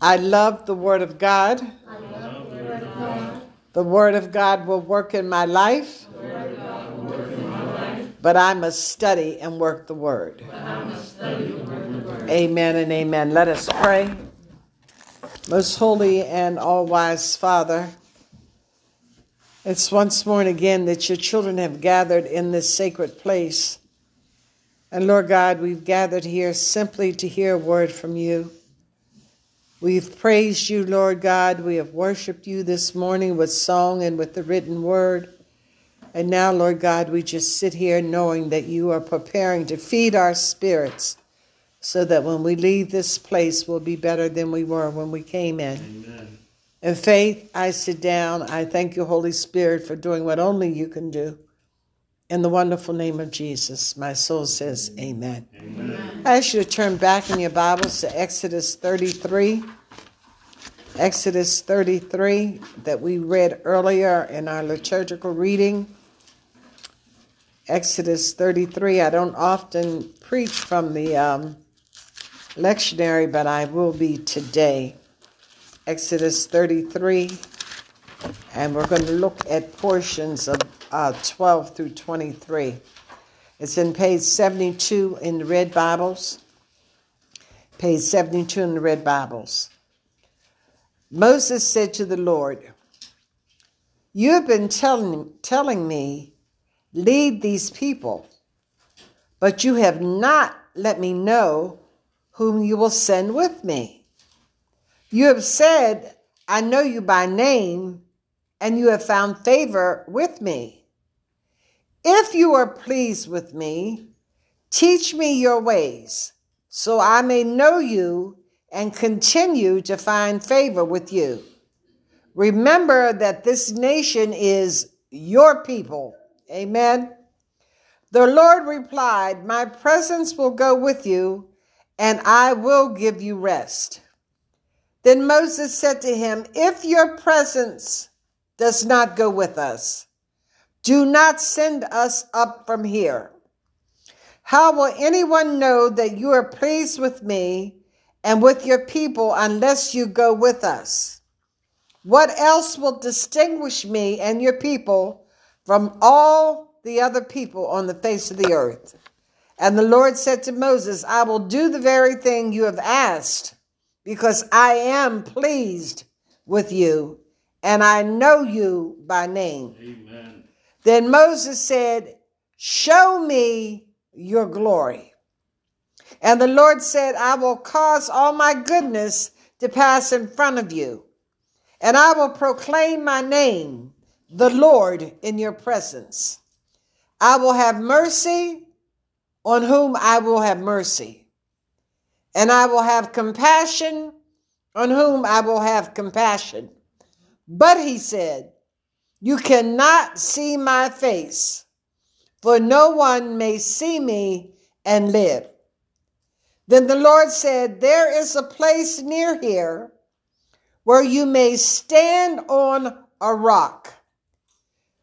I love the Word of God. The word of God. Will work in my life. But I must study and work the word. Amen and amen. Let us pray. Most holy and all wise Father, it's once more and again that your children have gathered in this sacred place. And Lord God, we've gathered here simply to hear a word from you. We've praised you, Lord God. We have worshiped you this morning with song and with the written word. And now, Lord God, we just sit here knowing that you are preparing to feed our spirits so that when we leave this place, we'll be better than we were when we came in. Amen. In faith, I sit down. I thank you, Holy Spirit, for doing what only you can do. In the wonderful name of Jesus, my soul says, Amen. Amen. I ask you to turn back in your Bibles to Exodus 33. Exodus 33 that we read earlier in our liturgical reading. Exodus 33. I don't often preach from the um, lectionary, but I will be today. Exodus 33. And we're going to look at portions of uh, 12 through 23. It's in page 72 in the Red Bibles. Page 72 in the Red Bibles. Moses said to the Lord, You have been telling, telling me, lead these people, but you have not let me know whom you will send with me. You have said, I know you by name, and you have found favor with me. If you are pleased with me, teach me your ways, so I may know you and continue to find favor with you. Remember that this nation is your people. Amen. The Lord replied, My presence will go with you, and I will give you rest. Then Moses said to him, If your presence does not go with us, do not send us up from here. How will anyone know that you are pleased with me and with your people unless you go with us? What else will distinguish me and your people from all the other people on the face of the earth? And the Lord said to Moses, I will do the very thing you have asked, because I am pleased with you, and I know you by name. Amen. Then Moses said, Show me your glory. And the Lord said, I will cause all my goodness to pass in front of you, and I will proclaim my name, the Lord, in your presence. I will have mercy on whom I will have mercy, and I will have compassion on whom I will have compassion. But he said, You cannot see my face, for no one may see me and live. Then the Lord said, There is a place near here where you may stand on a rock.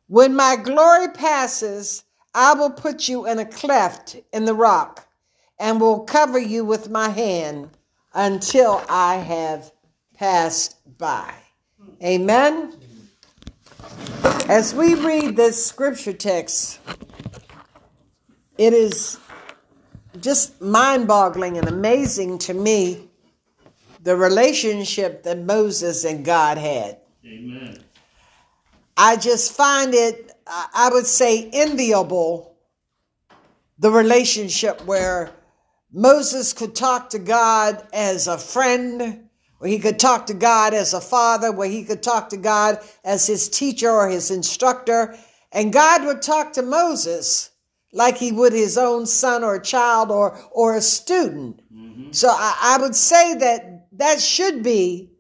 When my glory passes, I will put you in a cleft in the rock and will cover you with my hand until I have passed by. Amen. As we read this scripture text, it is just mind boggling and amazing to me the relationship that Moses and God had. Amen. I just find it, I I would say, enviable the relationship where Moses could talk to God as a friend, where he could talk to God as a father, where he could talk to God as his teacher or his instructor. And God would talk to Moses like he would his own son or child or, or a student. Mm-hmm. So I, I would say that that should be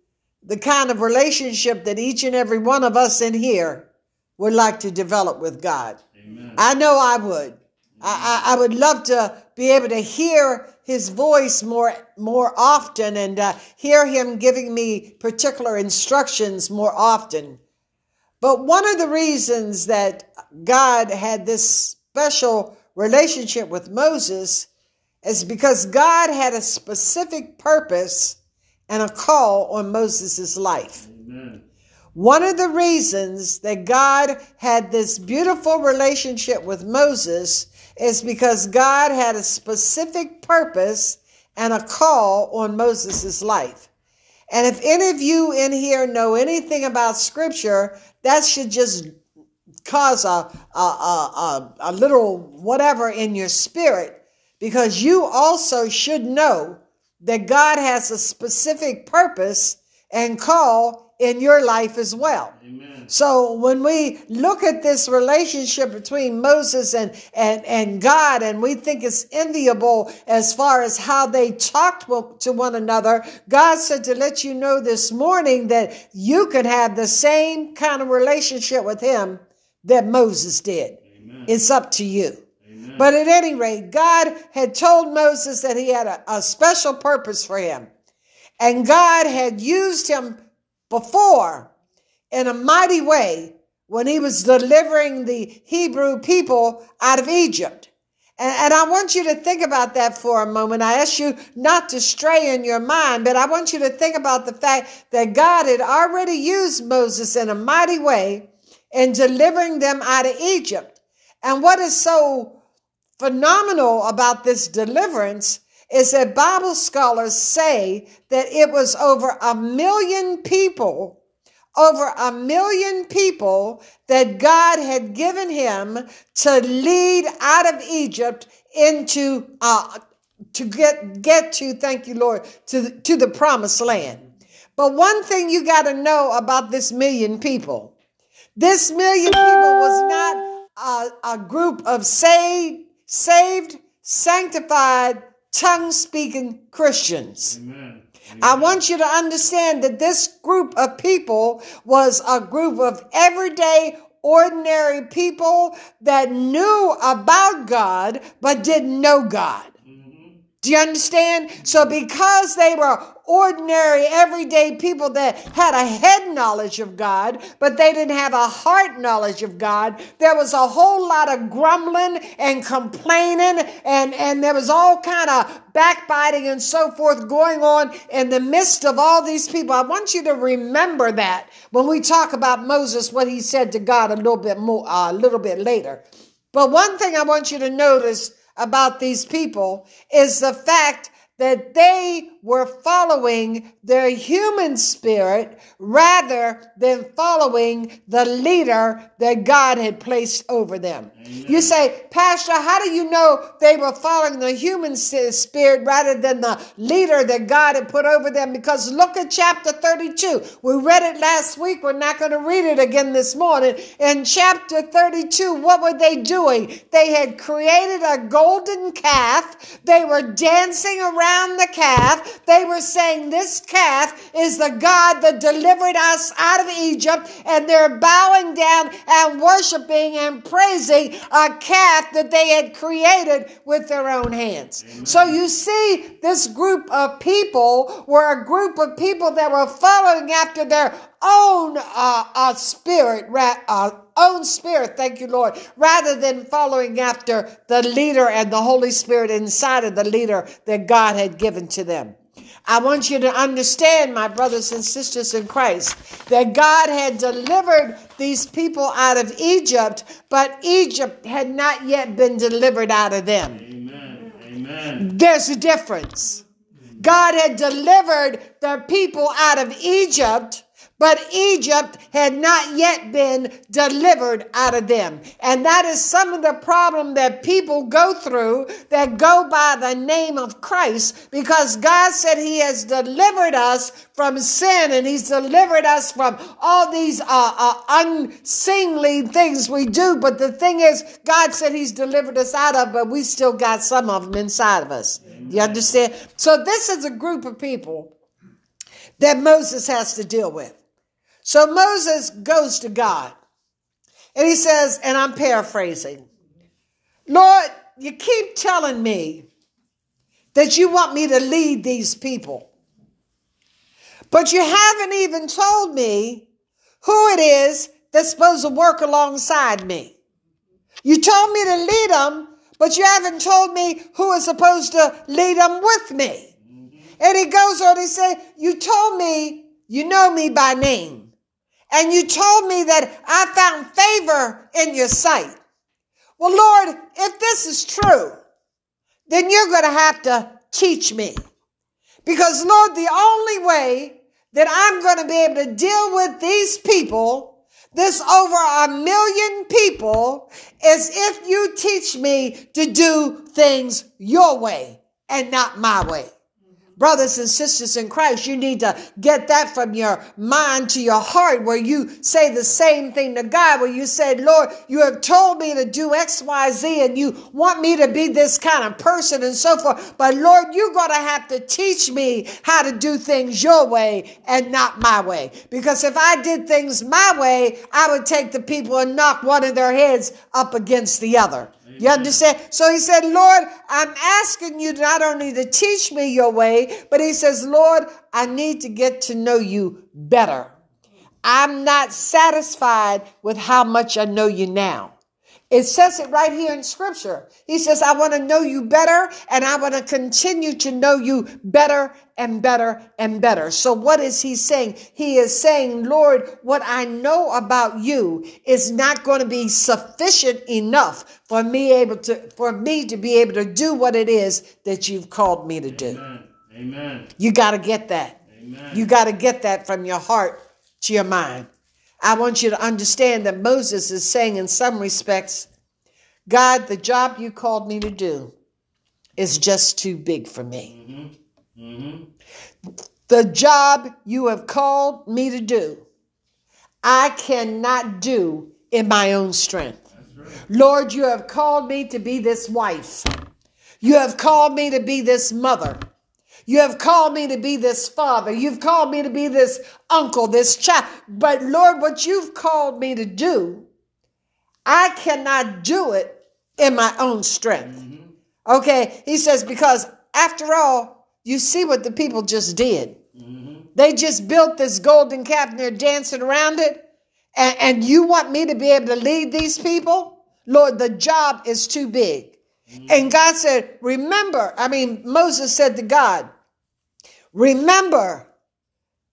the kind of relationship that each and every one of us in here would like to develop with God. Amen. I know I would. I, I would love to be able to hear his voice more more often and uh, hear him giving me particular instructions more often. But one of the reasons that God had this special relationship with Moses is because God had a specific purpose and a call on Moses' life. Amen. One of the reasons that God had this beautiful relationship with Moses is because God had a specific purpose and a call on Moses' life. And if any of you in here know anything about scripture, that should just cause a, a, a, a, little whatever in your spirit because you also should know that God has a specific purpose and call in your life as well. Amen. So when we look at this relationship between Moses and, and, and God, and we think it's enviable as far as how they talked to one another, God said to let you know this morning that you could have the same kind of relationship with him that Moses did. Amen. It's up to you. Amen. But at any rate, God had told Moses that he had a, a special purpose for him. And God had used him before in a mighty way when he was delivering the Hebrew people out of Egypt. And, and, I want you to think about that for a moment. I ask you not to stray in your mind, but I want you to think about the fact that God had already used Moses in a mighty way in delivering them out of Egypt. And what is so phenomenal about this deliverance is that Bible scholars say that it was over a million people, over a million people that God had given him to lead out of Egypt into, uh, to get, get to, thank you, Lord, to, to the promised land. But one thing you got to know about this million people, this million people was not a, a group of saved, saved, sanctified, tongue speaking Christians. Amen. I want you to understand that this group of people was a group of everyday, ordinary people that knew about God but didn't know God. Mm-hmm. Do you understand? So, because they were ordinary, everyday people that had a head knowledge of God, but they didn't have a heart knowledge of God, there was a whole lot of grumbling and complaining, and, and there was all kind of backbiting and so forth going on in the midst of all these people. I want you to remember that when we talk about Moses, what he said to God a little bit more, a little bit later. But one thing I want you to notice about these people is the fact that they were following their human spirit rather than following the leader that God had placed over them. Amen. You say, Pastor, how do you know they were following the human spirit rather than the leader that God had put over them? Because look at chapter 32. We read it last week. We're not going to read it again this morning. In chapter 32, what were they doing? They had created a golden calf. They were dancing around the calf. They were saying, This calf is the God that delivered us out of Egypt. And they're bowing down and worshiping and praising a calf that they had created with their own hands. So you see, this group of people were a group of people that were following after their own uh, uh, spirit, uh, own spirit, thank you, Lord, rather than following after the leader and the Holy Spirit inside of the leader that God had given to them. I want you to understand, my brothers and sisters in Christ, that God had delivered these people out of Egypt, but Egypt had not yet been delivered out of them. Amen. Amen. There's a difference. God had delivered the people out of Egypt, but Egypt had not yet been delivered out of them. And that is some of the problem that people go through that go by the name of Christ because God said he has delivered us from sin and he's delivered us from all these uh, uh, unseemly things we do. But the thing is, God said he's delivered us out of, but we still got some of them inside of us. You understand? So this is a group of people that Moses has to deal with. So Moses goes to God and he says, and I'm paraphrasing, Lord, you keep telling me that you want me to lead these people, but you haven't even told me who it is that's supposed to work alongside me. You told me to lead them, but you haven't told me who is supposed to lead them with me. And he goes on, he said, You told me you know me by name. And you told me that I found favor in your sight. Well, Lord, if this is true, then you're going to have to teach me. Because, Lord, the only way that I'm going to be able to deal with these people, this over a million people, is if you teach me to do things your way and not my way. Brothers and sisters in Christ, you need to get that from your mind to your heart where you say the same thing to God, where you say, Lord, you have told me to do X, Y, Z, and you want me to be this kind of person and so forth. But Lord, you're going to have to teach me how to do things your way and not my way. Because if I did things my way, I would take the people and knock one of their heads up against the other. You understand? So he said, Lord, I'm asking you not only to teach me your way, but he says, Lord, I need to get to know you better. I'm not satisfied with how much I know you now. It says it right here in scripture. He says, I want to know you better and I want to continue to know you better and better and better. So what is he saying? He is saying, Lord, what I know about you is not going to be sufficient enough for me able to, for me to be able to do what it is that you've called me to do. Amen. Amen. You got to get that. Amen. You got to get that from your heart to your mind. I want you to understand that Moses is saying, in some respects, God, the job you called me to do is just too big for me. Mm-hmm. The job you have called me to do, I cannot do in my own strength. Right. Lord, you have called me to be this wife. You have called me to be this mother. You have called me to be this father. You've called me to be this uncle, this child. But Lord, what you've called me to do, I cannot do it in my own strength. Mm-hmm. Okay, he says, because after all, you see what the people just did. Mm-hmm. They just built this golden calf and they're dancing around it. And, and you want me to be able to lead these people? Lord, the job is too big. And God said, Remember, I mean, Moses said to God, Remember,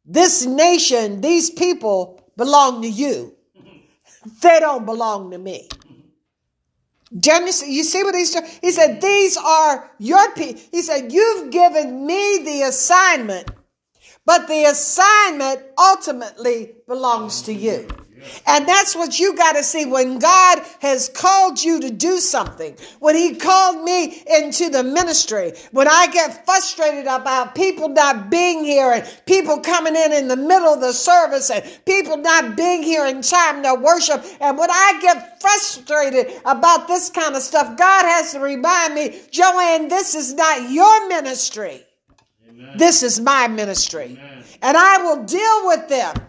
this nation, these people belong to you. They don't belong to me. Genesis, you? See what he's doing? He said, These are your people. He said, You've given me the assignment, but the assignment ultimately belongs to you. And that's what you got to see when God has called you to do something. When He called me into the ministry, when I get frustrated about people not being here and people coming in in the middle of the service and people not being here in time to worship, and when I get frustrated about this kind of stuff, God has to remind me, Joanne, this is not your ministry. Amen. This is my ministry. Amen. And I will deal with them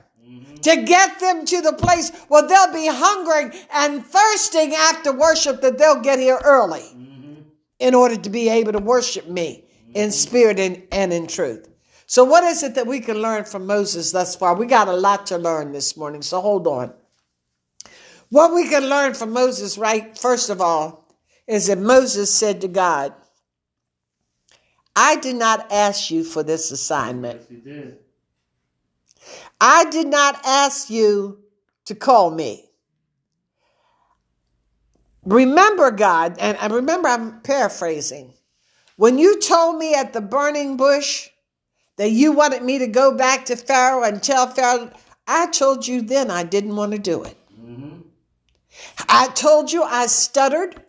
to get them to the place where they'll be hungering and thirsting after worship that they'll get here early mm-hmm. in order to be able to worship me in mm-hmm. spirit and, and in truth. So, what is it that we can learn from Moses thus far? We got a lot to learn this morning, so hold on. What we can learn from Moses, right, first of all, is that Moses said to God, I did not ask you for this assignment. Yes, he did. I did not ask you to call me. Remember, God, and I remember I'm paraphrasing. When you told me at the burning bush that you wanted me to go back to Pharaoh and tell Pharaoh, I told you then I didn't want to do it. Mm-hmm. I told you I stuttered.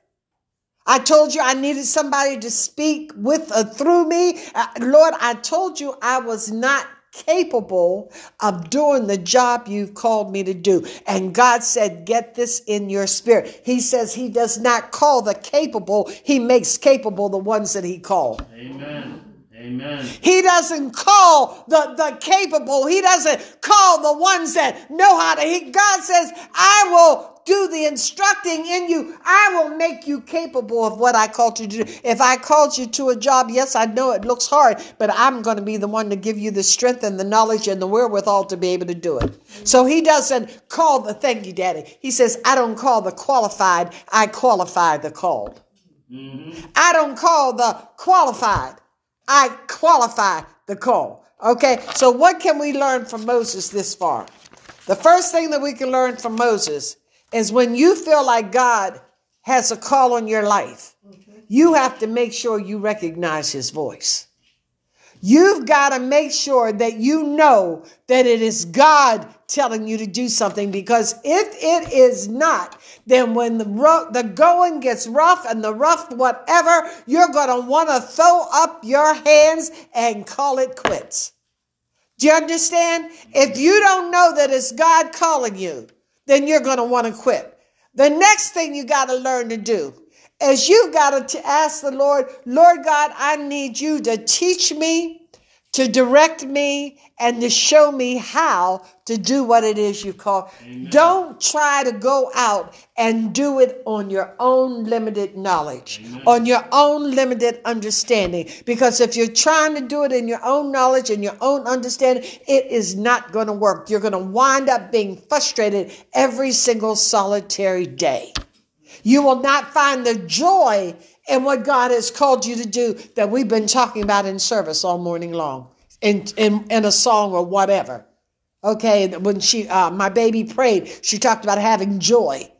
I told you I needed somebody to speak with or through me. Uh, Lord, I told you I was not capable of doing the job you've called me to do. And God said, Get this in your spirit. He says He does not call the capable, He makes capable the ones that He called. Amen. Amen. He doesn't call the, the capable. He doesn't call the ones that know how to. He, God says, I will do the instructing in you. I will make you capable of what I called you to do. If I called you to a job, yes, I know it looks hard, but I'm going to be the one to give you the strength and the knowledge and the wherewithal to be able to do it. So he doesn't call the, thank you, daddy. He says, I don't call the qualified. I qualify the called. Mm-hmm. I don't call the qualified. I qualify the call. Okay, so what can we learn from Moses this far? The first thing that we can learn from Moses is when you feel like God has a call on your life, you have to make sure you recognize his voice. You've got to make sure that you know that it is God telling you to do something because if it is not, then when the, ro- the going gets rough and the rough whatever, you're going to want to throw up your hands and call it quits. Do you understand? If you don't know that it's God calling you, then you're going to want to quit. The next thing you got to learn to do is you've got to ask the Lord, Lord God, I need you to teach me, to direct me, and to show me how to do what it is you call. Don't try to go out and do it on your own limited knowledge, on your own limited understanding. Because if you're trying to do it in your own knowledge and your own understanding, it is not going to work. You're going to wind up being frustrated every single solitary day. You will not find the joy in what God has called you to do that we've been talking about in service all morning long, in, in, in a song or whatever. Okay, when she, uh, my baby prayed, she talked about having joy.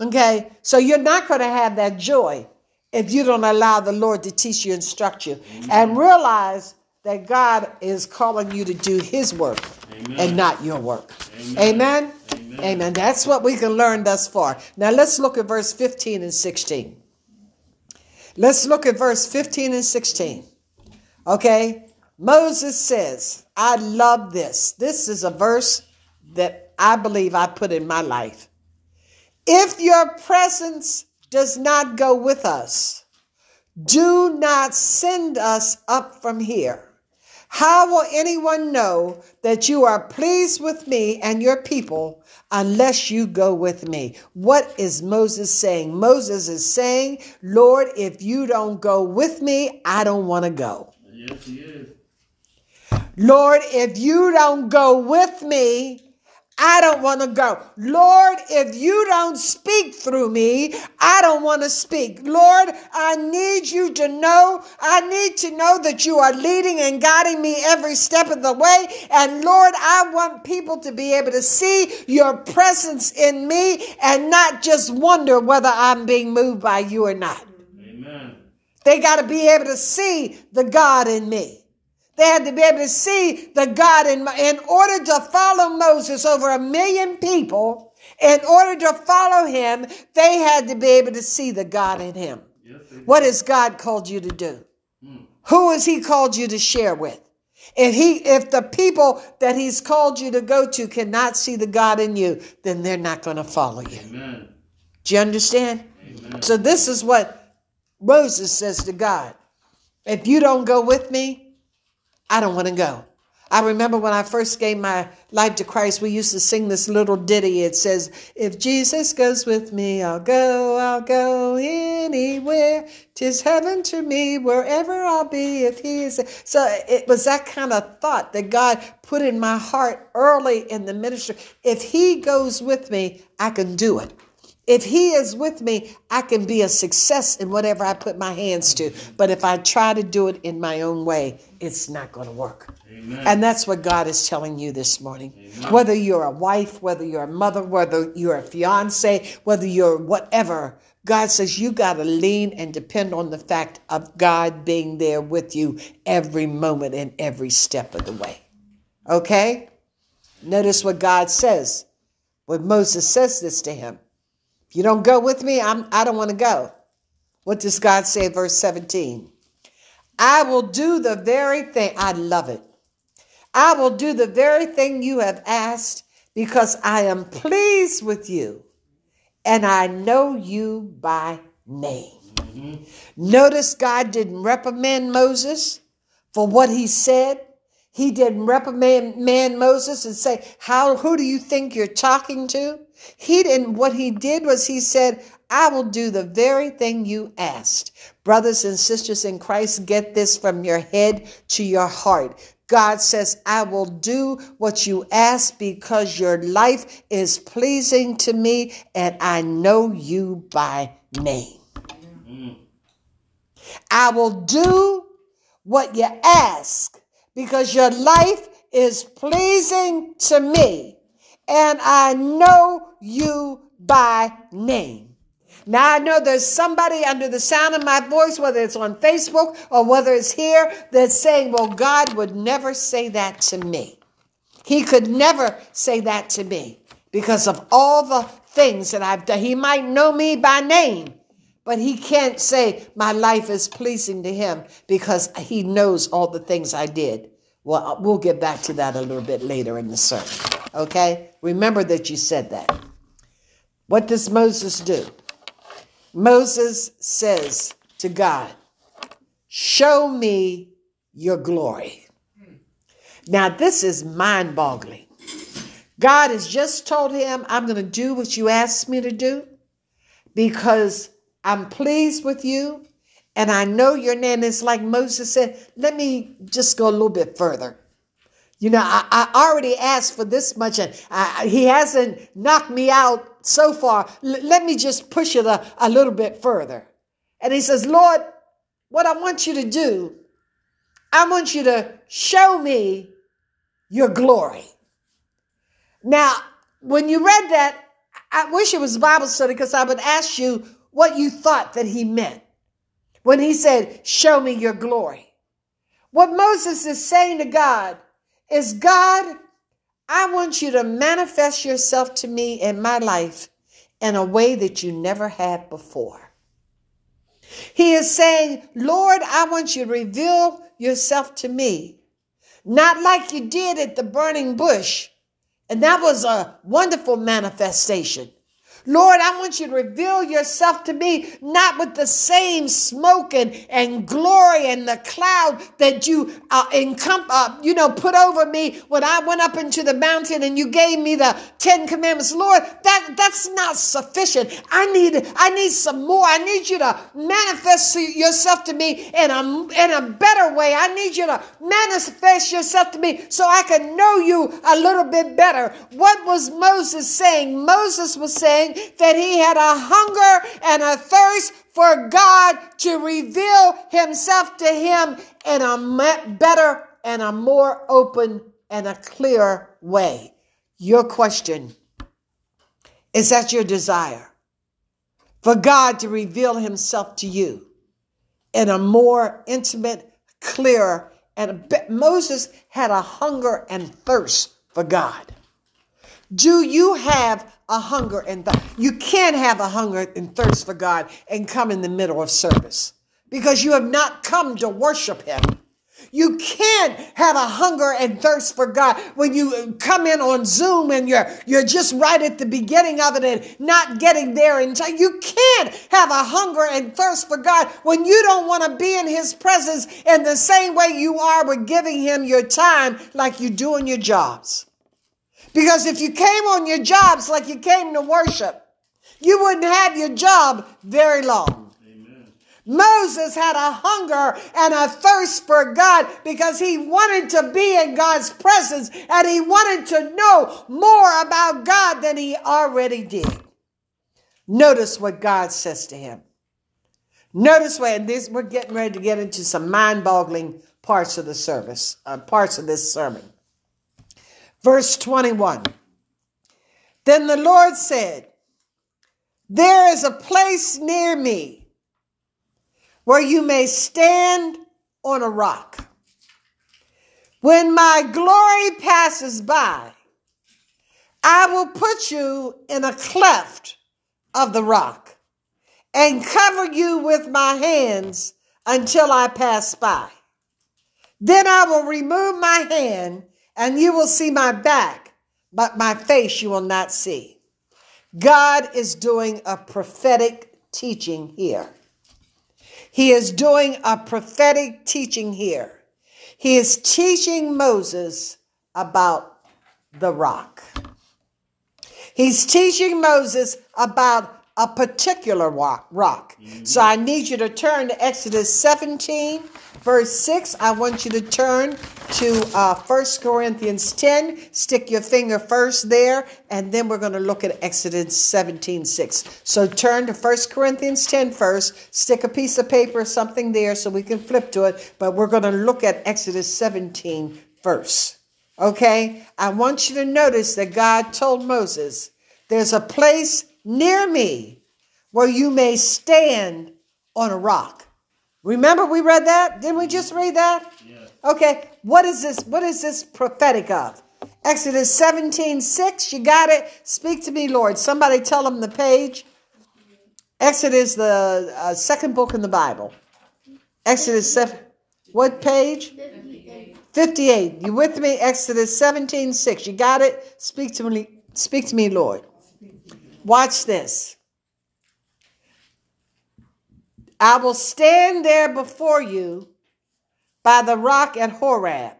Okay, so you're not going to have that joy if you don't allow the Lord to teach you, instruct you, and realize that God is calling you to do His work Amen. and not your work. Amen. Amen? Amen. Amen. That's what we can learn thus far. Now let's look at verse 15 and 16. Let's look at verse 15 and 16. Okay? Moses says, I love this. This is a verse that I believe I put in my life. If your presence does not go with us, do not send us up from here. How will anyone know that you are pleased with me and your people unless you go with me? What is Moses saying? Moses is saying, Lord, if you don't go with me, I don't want to go. Yes, he is. Lord, if you don't go with me, I don't want to go. Lord, if you don't speak through me, I don't want to speak. Lord, I need you to know, I need to know that you are leading and guiding me every step of the way. And Lord, I want people to be able to see your presence in me and not just wonder whether I'm being moved by you or not. Amen. They got to be able to see the God in me. They had to be able to see the God in in order to follow Moses over a million people, in order to follow him, they had to be able to see the God in him. Yes, What has God called you to do? Hmm. Who has he called you to share with? If he if the people that he's called you to go to cannot see the God in you, then they're not going to follow you. Amen. Do you understand? Amen. So this is what Moses says to God. If you don't go with me, I don't want to go. I remember when I first gave my life to Christ, we used to sing this little ditty. It says, If Jesus goes with me, I'll go, I'll go anywhere. Tis heaven to me, wherever I'll be, if he is. So it was that kind of thought that God put in my heart early in the ministry. If he goes with me, I can do it. If he is with me, I can be a success in whatever I put my hands to. But if I try to do it in my own way, it's not going to work. Amen. And that's what God is telling you this morning. Whether you're a wife, whether you're a mother, whether you're a fiance, whether you're whatever, God says you got to lean and depend on the fact of God being there with you every moment and every step of the way. Okay? Notice what God says. When Moses says this to him. If you don't go with me, I'm, I don't want to go. What does God say, verse 17? I will do the very thing. I love it. I will do the very thing you have asked because I am pleased with you and I know you by name. Mm-hmm. Notice God didn't reprimand Moses for what he said. He didn't reprimand man Moses and say, How who do you think you're talking to? He didn't what he did was he said, I will do the very thing you asked. Brothers and sisters in Christ, get this from your head to your heart. God says, I will do what you ask because your life is pleasing to me and I know you by name. Mm. I will do what you ask because your life is pleasing to me and I know you by name. Now I know there's somebody under the sound of my voice, whether it's on Facebook or whether it's here, that's saying, well, God would never say that to me. He could never say that to me because of all the things that I've done. He might know me by name, but he can't say my life is pleasing to him because he knows all the things I did. Well, we'll get back to that a little bit later in the sermon. Okay? Remember that you said that. What does Moses do? Moses says to God, Show me your glory. Now, this is mind boggling. God has just told him, I'm going to do what you asked me to do because I'm pleased with you and I know your name. It's like Moses said, let me just go a little bit further. You know, I, I already asked for this much and I, he hasn't knocked me out so far. L- let me just push it a, a little bit further. And he says, Lord, what I want you to do, I want you to show me your glory. Now, when you read that, I wish it was Bible study because I would ask you what you thought that he meant when he said, Show me your glory. What Moses is saying to God is, God, I want you to manifest yourself to me in my life in a way that you never had before. He is saying, Lord, I want you to reveal yourself to me, not like you did at the burning bush. And that was a wonderful manifestation. Lord, I want you to reveal yourself to me, not with the same smoke and, and glory and the cloud that you uh, encom- uh, you know, put over me when I went up into the mountain and you gave me the Ten Commandments. Lord, that, that's not sufficient. I need, I need some more. I need you to manifest yourself to me in a, in a better way. I need you to manifest yourself to me so I can know you a little bit better. What was Moses saying? Moses was saying, that he had a hunger and a thirst for God to reveal himself to him in a better and a more open and a clear way. Your question is that your desire for God to reveal himself to you in a more intimate, clearer, and Moses had a hunger and thirst for God. Do you have a hunger and th- you can't have a hunger and thirst for God and come in the middle of service because you have not come to worship Him. You can't have a hunger and thirst for God when you come in on Zoom and you're you're just right at the beginning of it and not getting there in time. You can't have a hunger and thirst for God when you don't want to be in His presence in the same way you are with giving Him your time like you do in your jobs. Because if you came on your jobs like you came to worship, you wouldn't have your job very long. Amen. Moses had a hunger and a thirst for God because he wanted to be in God's presence and he wanted to know more about God than he already did. Notice what God says to him. Notice what this we're getting ready to get into some mind-boggling parts of the service, uh, parts of this sermon. Verse 21. Then the Lord said, There is a place near me where you may stand on a rock. When my glory passes by, I will put you in a cleft of the rock and cover you with my hands until I pass by. Then I will remove my hand and you will see my back, but my face you will not see. God is doing a prophetic teaching here. He is doing a prophetic teaching here. He is teaching Moses about the rock. He's teaching Moses about a particular rock. Mm-hmm. So I need you to turn to Exodus 17, verse 6, I want you to turn to uh, 1 Corinthians 10. Stick your finger first there, and then we're going to look at Exodus 17 6. So turn to 1 Corinthians 10 first. Stick a piece of paper or something there so we can flip to it, but we're going to look at Exodus 17 first. Okay? I want you to notice that God told Moses, There's a place near me where you may stand on a rock. Remember we read that? Didn't we just read that? Yes. Okay, what is this? What is this prophetic of? Exodus 17, 6. You got it? Speak to me, Lord. Somebody tell them the page. Exodus, the uh, second book in the Bible. Exodus 7. What page? 58. You with me? Exodus 17, 6. You got it? Speak to me. Speak to me, Lord. Watch this. I will stand there before you by the rock at Horeb.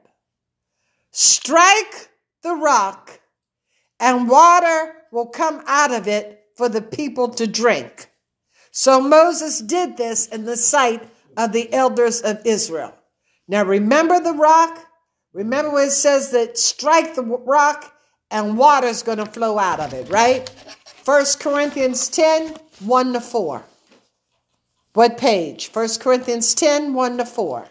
Strike the rock, and water will come out of it for the people to drink. So Moses did this in the sight of the elders of Israel. Now remember the rock? Remember when it says that strike the rock and water's going to flow out of it, right? First Corinthians 10, 1 to 4. What page? 1 Corinthians 10, 1 to 4.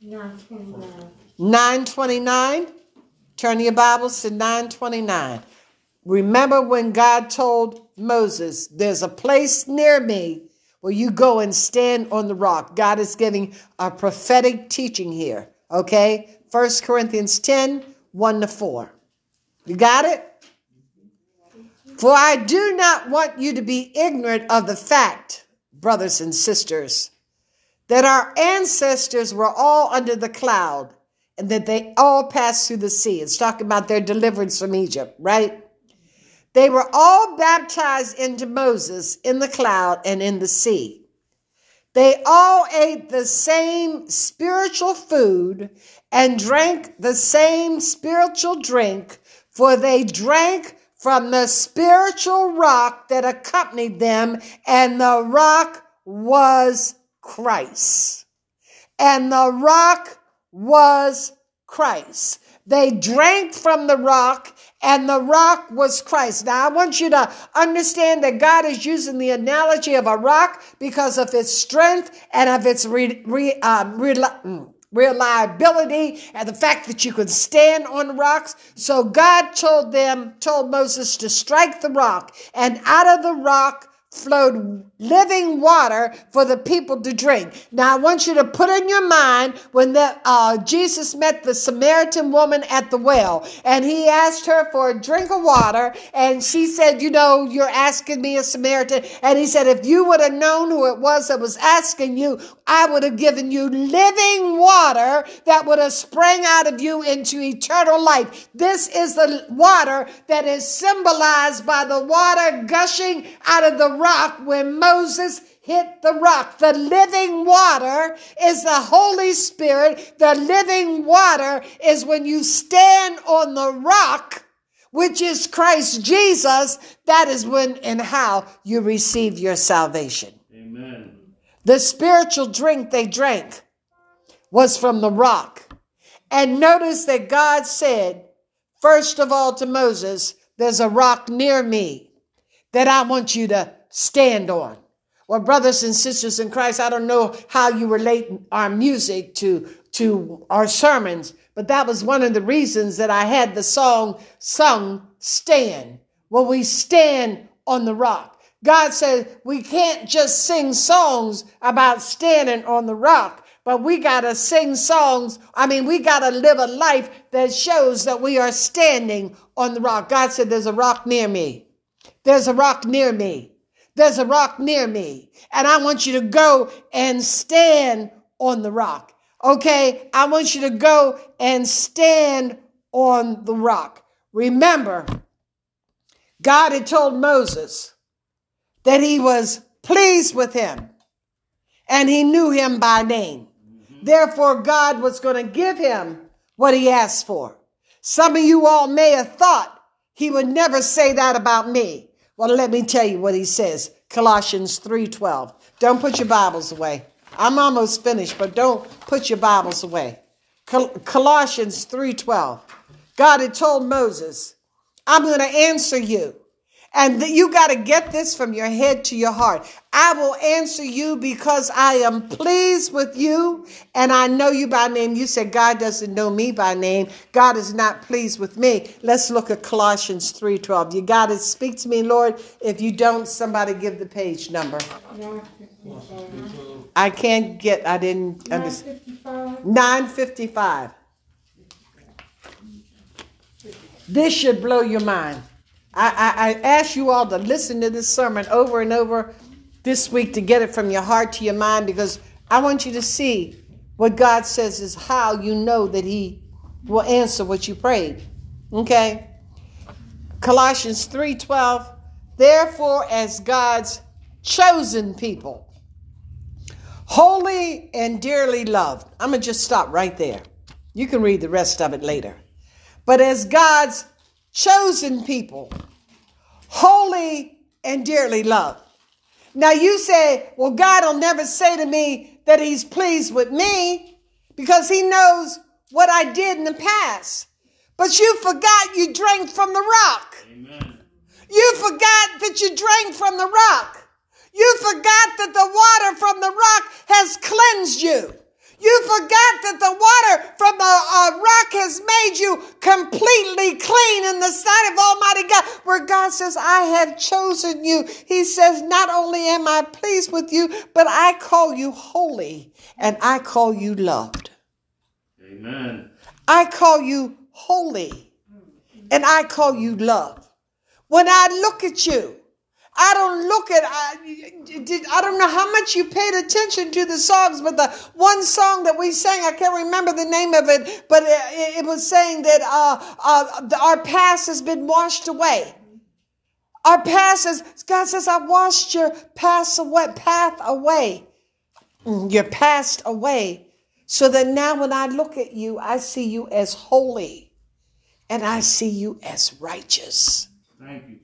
929. 929. Turn your Bibles to 929. Remember when God told Moses, There's a place near me where you go and stand on the rock. God is giving a prophetic teaching here. Okay? 1 Corinthians 10, 1 to 4. You got it? For I do not want you to be ignorant of the fact, brothers and sisters, that our ancestors were all under the cloud and that they all passed through the sea. It's talking about their deliverance from Egypt, right? They were all baptized into Moses in the cloud and in the sea. They all ate the same spiritual food and drank the same spiritual drink, for they drank from the spiritual rock that accompanied them, and the rock was Christ. And the rock was Christ. They drank from the rock and the rock was Christ. Now I want you to understand that God is using the analogy of a rock because of its strength and of its re, re, um, reli- reliability and the fact that you could stand on rocks. So God told them, told Moses to strike the rock and out of the rock flowed living water for the people to drink. Now, I want you to put in your mind when the, uh, Jesus met the Samaritan woman at the well and he asked her for a drink of water. And she said, You know, you're asking me a Samaritan. And he said, If you would have known who it was that was asking you, I would have given you living water that would have sprang out of you into eternal life. This is the water that is symbolized by the water gushing out of the rock when Moses hit the rock. The living water is the Holy Spirit. The living water is when you stand on the rock, which is Christ Jesus. That is when and how you receive your salvation. Amen. The spiritual drink they drank was from the rock. And notice that God said, first of all to Moses, there's a rock near me that I want you to stand on. Well, brothers and sisters in Christ, I don't know how you relate our music to, to our sermons, but that was one of the reasons that I had the song sung, Stand. Well, we stand on the rock. God said we can't just sing songs about standing on the rock, but we got to sing songs. I mean, we got to live a life that shows that we are standing on the rock. God said, There's a rock near me. There's a rock near me. There's a rock near me. And I want you to go and stand on the rock. Okay? I want you to go and stand on the rock. Remember, God had told Moses that he was pleased with him and he knew him by name. Mm-hmm. Therefore, God was going to give him what he asked for. Some of you all may have thought he would never say that about me. Well, let me tell you what he says. Colossians 3:12. Don't put your Bibles away. I'm almost finished, but don't put your Bibles away. Col- Colossians 3:12. God had told Moses, I'm going to answer you. And you got to get this from your head to your heart. I will answer you because I am pleased with you and I know you by name. You said God doesn't know me by name. God is not pleased with me. Let's look at Colossians 3:12. You got to speak to me, Lord. If you don't, somebody give the page number. I can't get I didn't understand. 955. This should blow your mind. I, I, I ask you all to listen to this sermon over and over this week to get it from your heart to your mind because I want you to see what God says is how you know that He will answer what you prayed. Okay? Colossians 3:12. Therefore, as God's chosen people, holy and dearly loved. I'm gonna just stop right there. You can read the rest of it later. But as God's chosen people, holy and dearly loved. Now you say, well, God will never say to me that he's pleased with me because he knows what I did in the past. But you forgot you drank from the rock. Amen. You forgot that you drank from the rock. You forgot that the water from the rock has cleansed you. You forgot that the water from the uh, rock has made you completely clean in the sight of Almighty God. Where God says, I have chosen you. He says, Not only am I pleased with you, but I call you holy and I call you loved. Amen. I call you holy and I call you love. When I look at you, I don't look at, I, I don't know how much you paid attention to the songs, but the one song that we sang, I can't remember the name of it, but it, it was saying that uh, uh, our past has been washed away. Our past is, God says, I washed your past away, path away. Your past away. So that now when I look at you, I see you as holy and I see you as righteous. Thank you.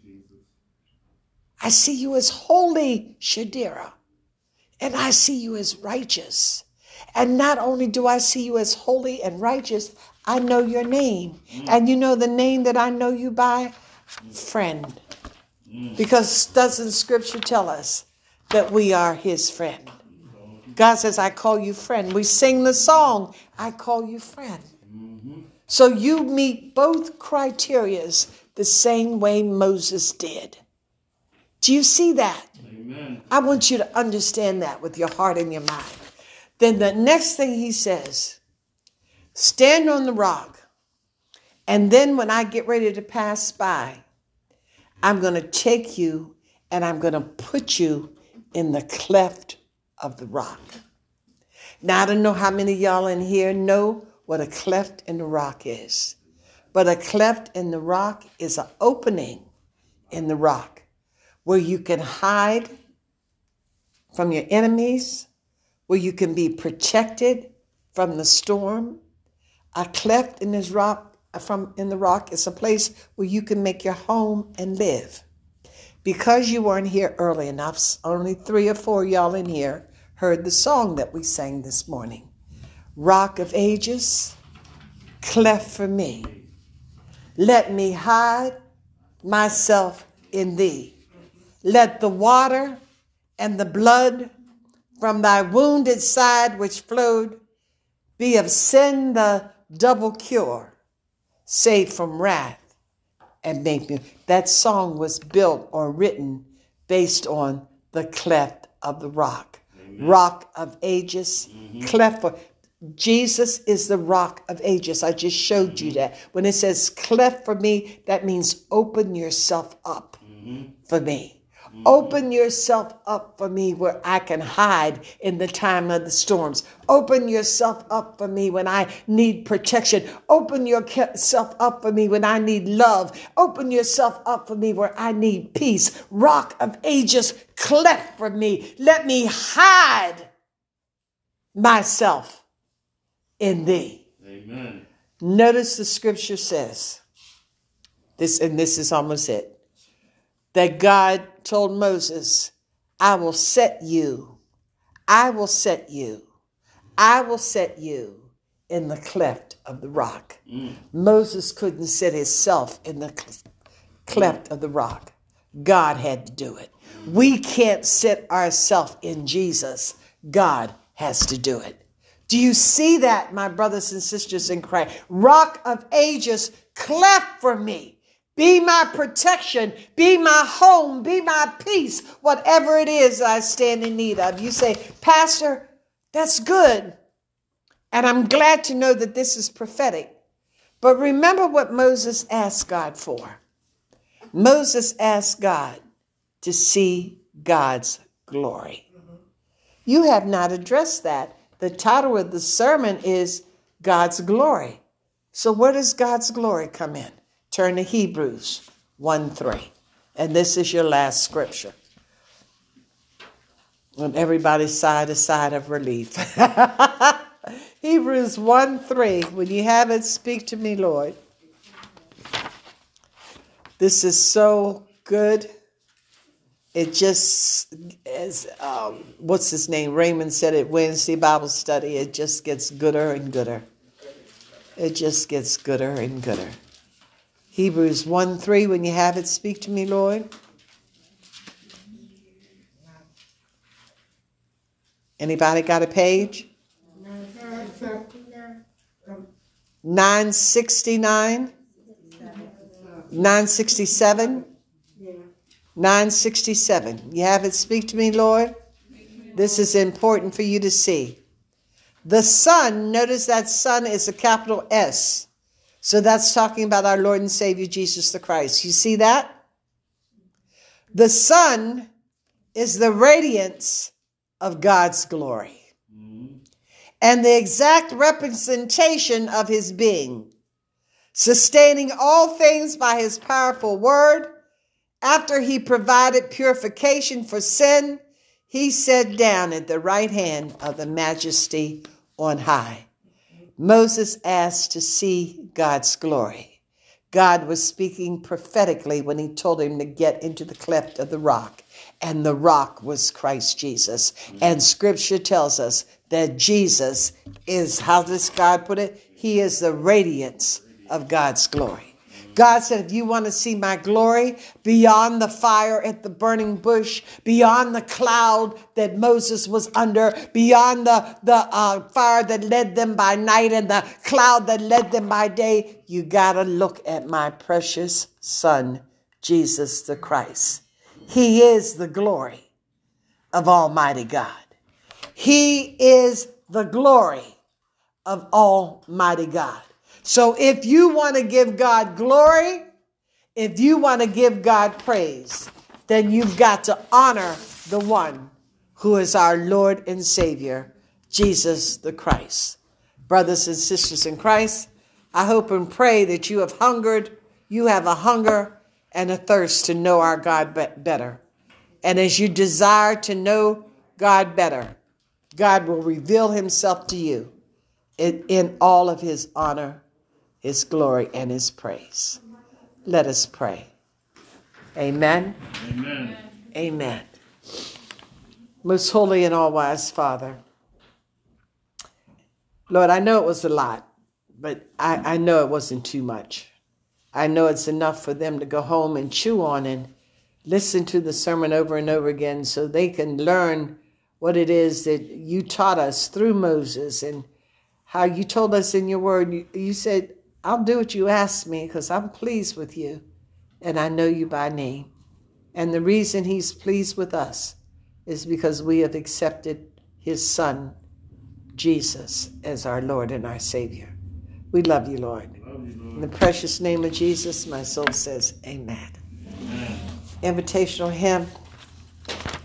I see you as holy, Shadira, and I see you as righteous. And not only do I see you as holy and righteous, I know your name. Mm. And you know the name that I know you by? Friend. Mm. Because doesn't scripture tell us that we are his friend? God says, I call you friend. We sing the song, I call you friend. Mm-hmm. So you meet both criterias the same way Moses did. Do you see that? Amen. I want you to understand that with your heart and your mind. Then the next thing he says, stand on the rock. And then when I get ready to pass by, I'm going to take you and I'm going to put you in the cleft of the rock. Now, I don't know how many of y'all in here know what a cleft in the rock is, but a cleft in the rock is an opening in the rock where you can hide from your enemies, where you can be protected from the storm. A cleft in this rock from in the rock is a place where you can make your home and live. Because you weren't here early enough, only three or four y'all in here heard the song that we sang this morning. Rock of ages, cleft for me. Let me hide myself in thee. Let the water and the blood from thy wounded side which flowed be of sin the double cure, save from wrath and make me. That song was built or written based on the cleft of the rock, rock of ages, mm-hmm. cleft for. Jesus is the rock of ages. I just showed you mm-hmm. that. When it says cleft for me, that means open yourself up mm-hmm. for me. Mm-hmm. Open yourself up for me where I can hide in the time of the storms. Open yourself up for me when I need protection. Open yourself up for me when I need love. Open yourself up for me where I need peace. Rock of ages, cleft for me. Let me hide myself in thee. Amen. Notice the scripture says this, and this is almost it that God told Moses, I will set you, I will set you, I will set you in the cleft of the rock. Mm. Moses couldn't set himself in the cl- cleft of the rock. God had to do it. We can't set ourselves in Jesus. God has to do it. Do you see that, my brothers and sisters in Christ? Rock of ages, cleft for me. Be my protection, be my home, be my peace, whatever it is I stand in need of. You say, Pastor, that's good. And I'm glad to know that this is prophetic. But remember what Moses asked God for. Moses asked God to see God's glory. You have not addressed that. The title of the sermon is God's glory. So, where does God's glory come in? Turn to Hebrews 1 3. And this is your last scripture. On everybody's side a side of relief. Hebrews 1 3. When you have it, speak to me, Lord. This is so good. It just, as um, what's his name? Raymond said it Wednesday Bible study. It just gets gooder and gooder. It just gets gooder and gooder. Hebrews 1 3. When you have it, speak to me, Lord. Anybody got a page? 969 967 967 you have it speak to me lord this is important for you to see the Son, notice that Son is a capital s so that's talking about our lord and savior jesus the christ you see that the Son is the radiance of god's glory and the exact representation of his being, sustaining all things by his powerful word. After he provided purification for sin, he sat down at the right hand of the majesty on high. Moses asked to see God's glory. God was speaking prophetically when he told him to get into the cleft of the rock, and the rock was Christ Jesus. And scripture tells us that Jesus is, how does God put it? He is the radiance of God's glory. God said, if you want to see my glory beyond the fire at the burning bush, beyond the cloud that Moses was under, beyond the, the uh, fire that led them by night and the cloud that led them by day, you got to look at my precious son, Jesus the Christ. He is the glory of Almighty God. He is the glory of Almighty God. So if you want to give God glory, if you want to give God praise, then you've got to honor the one who is our Lord and Savior, Jesus the Christ. Brothers and sisters in Christ, I hope and pray that you have hungered, you have a hunger and a thirst to know our God better. And as you desire to know God better, God will reveal himself to you in, in all of his honor, his glory, and his praise. Let us pray. Amen. Amen. Amen. Most holy and all wise Father, Lord, I know it was a lot, but I, I know it wasn't too much. I know it's enough for them to go home and chew on and listen to the sermon over and over again so they can learn what it is that you taught us through Moses and how you told us in your word. You, you said, I'll do what you ask me because I'm pleased with you and I know you by name. And the reason he's pleased with us is because we have accepted his son, Jesus, as our Lord and our Savior. We love you, Lord. Love you, Lord. In the precious name of Jesus, my soul says, Amen. Amen. Invitational hymn,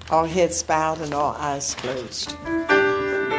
all heads bowed and all eyes closed.